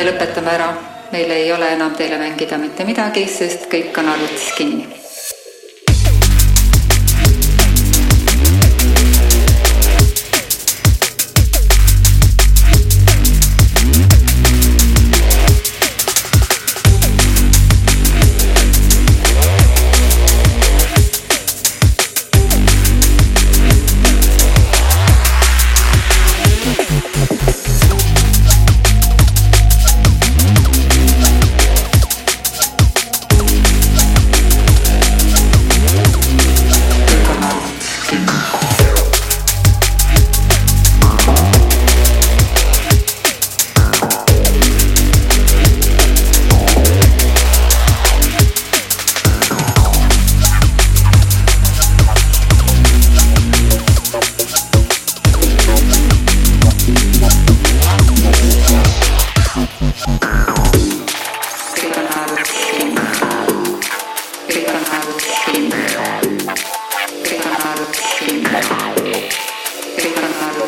me lõpetame ära, meil ei ole enam teile mängida mitte midagi, sest kõik on arvutis kinni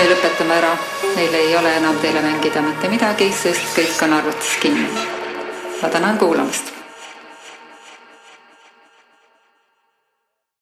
me lõpetame ära, meil ei ole enam teile mängida mitte midagi, sest kõik on arvutis kinni. ma tänan kuulamast